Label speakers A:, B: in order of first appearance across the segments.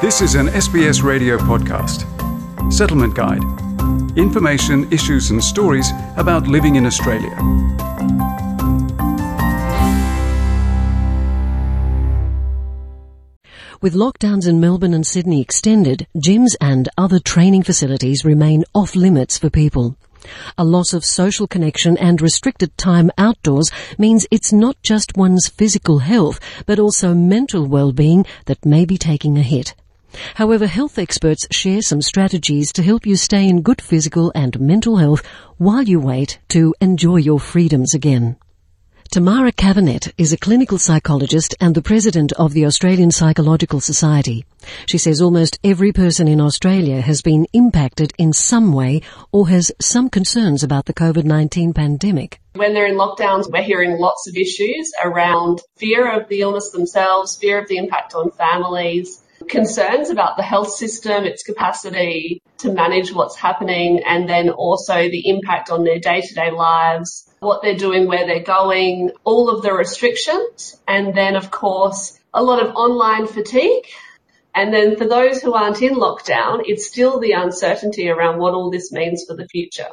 A: This is an SBS radio podcast. Settlement Guide. Information, issues, and stories about living in Australia.
B: With lockdowns in Melbourne and Sydney extended, gyms and other training facilities remain off limits for people. A loss of social connection and restricted time outdoors means it's not just one's physical health, but also mental well-being that may be taking a hit. However, health experts share some strategies to help you stay in good physical and mental health while you wait to enjoy your freedoms again. Tamara Cavenett is a clinical psychologist and the president of the Australian Psychological Society. She says almost every person in Australia has been impacted in some way or has some concerns about the COVID-19 pandemic.
C: When they're in lockdowns, we're hearing lots of issues around fear of the illness themselves, fear of the impact on families, concerns about the health system, its capacity to manage what's happening, and then also the impact on their day to day lives, what they're doing, where they're going, all of the restrictions, and then of course a lot of online fatigue. And then for those who aren't in lockdown, it's still the uncertainty around what all this means for the future.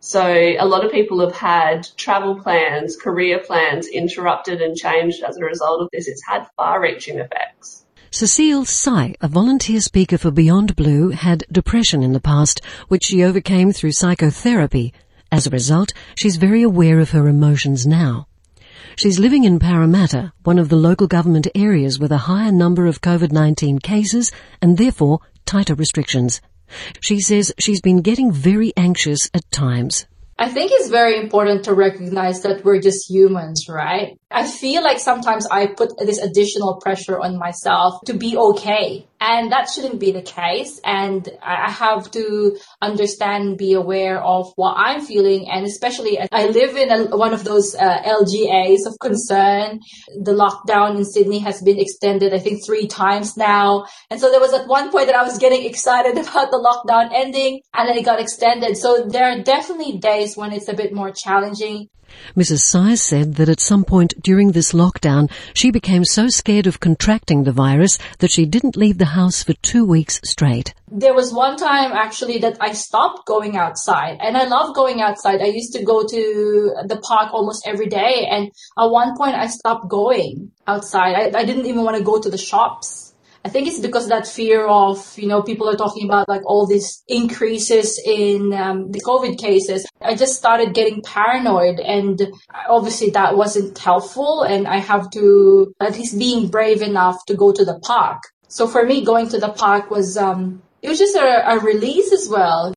C: So a lot of people have had travel plans, career plans interrupted and changed as a result of this. It's had far reaching effects.
B: Cecile Sai, a volunteer speaker for Beyond Blue, had depression in the past, which she overcame through psychotherapy. As a result, she's very aware of her emotions now. She's living in Parramatta, one of the local government areas with a higher number of COVID-19 cases and therefore tighter restrictions. She says she's been getting very anxious at times.
D: I think it's very important to recognize that we're just humans, right? I feel like sometimes I put this additional pressure on myself to be okay. And that shouldn't be the case. And I have to understand be aware of what I'm feeling. And especially I live in a, one of those uh, LGAs of concern. The lockdown in Sydney has been extended, I think three times now. And so there was at one point that I was getting excited about the lockdown ending and then it got extended. So there are definitely days when it's a bit more challenging.
B: Mrs. Size said that at some point during this lockdown, she became so scared of contracting the virus that she didn't leave the house for two weeks straight.
D: There was one time actually that I stopped going outside and I love going outside. I used to go to the park almost every day and at one point I stopped going outside. I, I didn't even want to go to the shops I think it's because that fear of, you know, people are talking about like all these increases in um, the COVID cases. I just started getting paranoid and obviously that wasn't helpful and I have to at least being brave enough to go to the park. So for me, going to the park was, um, it was just a, a release as well.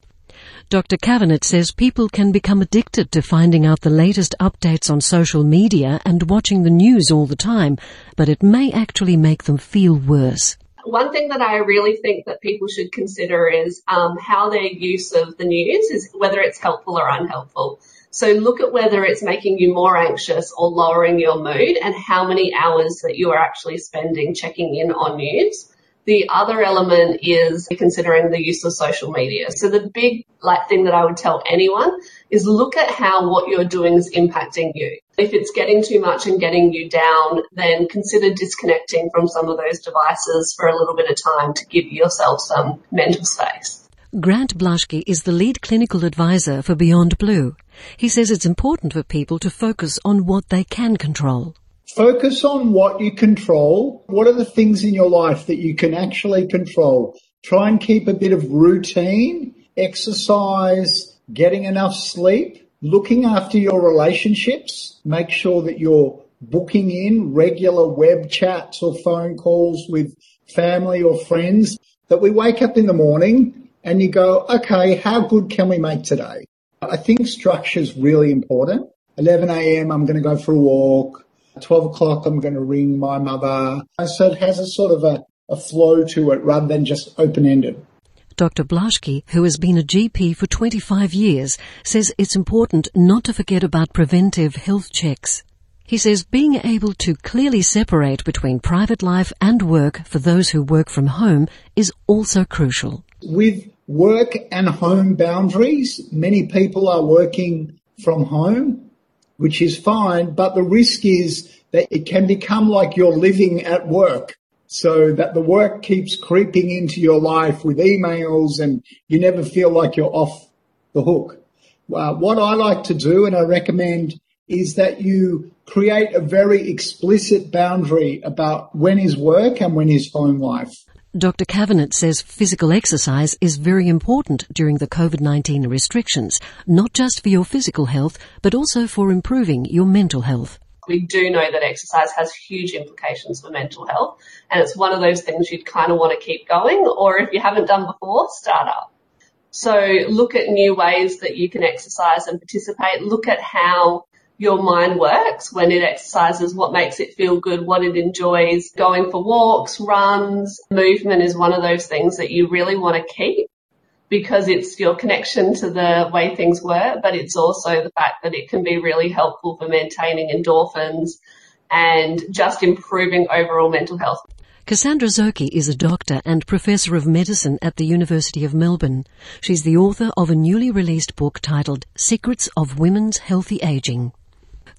B: Dr. Cavenett says people can become addicted to finding out the latest updates on social media and watching the news all the time, but it may actually make them feel worse.
C: One thing that I really think that people should consider is um, how their use of the news is whether it's helpful or unhelpful. So look at whether it's making you more anxious or lowering your mood and how many hours that you are actually spending checking in on news. The other element is considering the use of social media. So the big like thing that I would tell anyone is look at how what you're doing is impacting you. If it's getting too much and getting you down, then consider disconnecting from some of those devices for a little bit of time to give yourself some mental space.
B: Grant Blashki is the lead clinical advisor for Beyond Blue. He says it's important for people to focus on what they can control.
E: Focus on what you control. What are the things in your life that you can actually control? Try and keep a bit of routine, exercise, getting enough sleep, looking after your relationships. Make sure that you're booking in regular web chats or phone calls with family or friends that we wake up in the morning and you go, okay, how good can we make today? I think structure is really important. 11 a.m. I'm going to go for a walk. 12 o'clock, I'm going to ring my mother. So it has a sort of a, a flow to it rather than just open-ended.
B: Dr. Blashki, who has been a GP for 25 years, says it's important not to forget about preventive health checks. He says being able to clearly separate between private life and work for those who work from home is also crucial.
E: With work and home boundaries, many people are working from home which is fine, but the risk is that it can become like you're living at work. so that the work keeps creeping into your life with emails and you never feel like you're off the hook. Uh, what I like to do and I recommend is that you create a very explicit boundary about when is work and when is home life.
B: Dr. Cavenett says physical exercise is very important during the COVID-19 restrictions, not just for your physical health, but also for improving your mental health.
C: We do know that exercise has huge implications for mental health, and it's one of those things you'd kind of want to keep going, or if you haven't done before, start up. So look at new ways that you can exercise and participate. Look at how your mind works when it exercises, what makes it feel good, what it enjoys. Going for walks, runs, movement is one of those things that you really want to keep because it's your connection to the way things were, but it's also the fact that it can be really helpful for maintaining endorphins and just improving overall mental health.
B: Cassandra Szoeke is a doctor and professor of medicine at the University of Melbourne. She's the author of a newly released book titled Secrets of Women's Healthy Aging.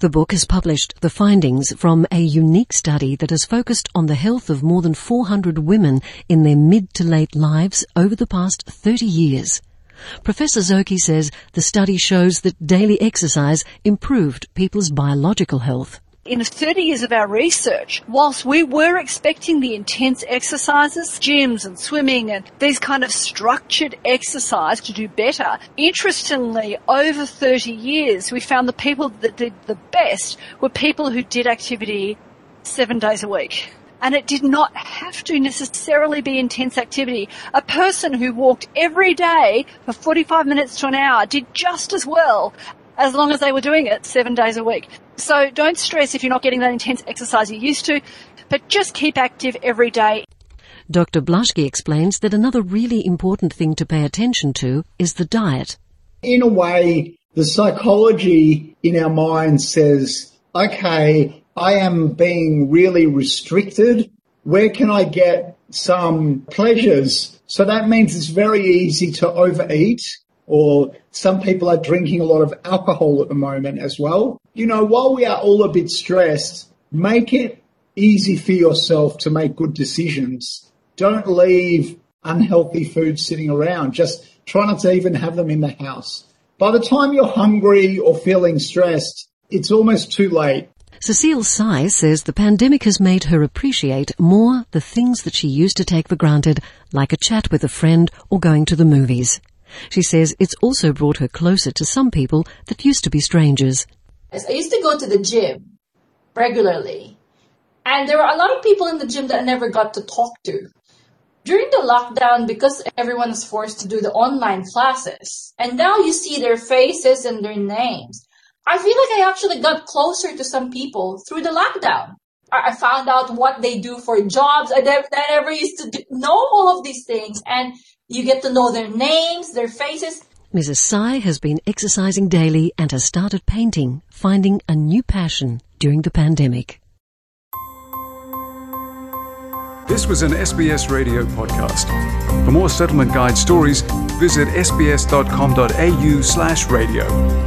B: The book has published the findings from a unique study that has focused on the health of more than 400 women in their mid to late lives over the past 30 years. Professor Szoeke says the study shows that daily exercise improved people's biological health.
F: In 30 years of our research, whilst we were expecting the intense exercises, gyms and swimming and these kind of structured exercise to do better, interestingly, over 30 years, we found the people that did the best were people who did activity seven days a week. And it did not have to necessarily be intense activity. A person who walked every day for 45 minutes to an hour did just as well as long as they were doing it seven days a week. So don't stress if you're not getting that intense exercise you used to, but just keep active every day.
B: Dr. Blashki explains that another really important thing to pay attention to is the diet.
E: In a way, the psychology in our mind says, okay, I am being really restricted. Where can I get some pleasures? So that means it's very easy to overeat or some people are drinking a lot of alcohol at the moment as well. You know, while we are all a bit stressed, make it easy for yourself to make good decisions. Don't leave unhealthy food sitting around. Just try not to even have them in the house. By the time you're hungry or feeling stressed, it's almost too late.
B: Cecile Sy says the pandemic has made her appreciate more the things that she used to take for granted, like a chat with a friend or going to the movies. She says it's also brought her closer to some people that used to be strangers.
D: I used to go to the gym regularly, and there were a lot of people in the gym that I never got to talk to. During the lockdown, because everyone was forced to do the online classes, and now you see their faces and their names, I feel like I actually got closer to some people through the lockdown. I found out what they do for jobs. I never used to know all of these things. And you get to know their names, their faces.
B: Mrs. Sai has been exercising daily and has started painting, finding a new passion during the pandemic.
A: This was an SBS radio podcast. For more settlement guide stories, visit sbs.com.au slash radio.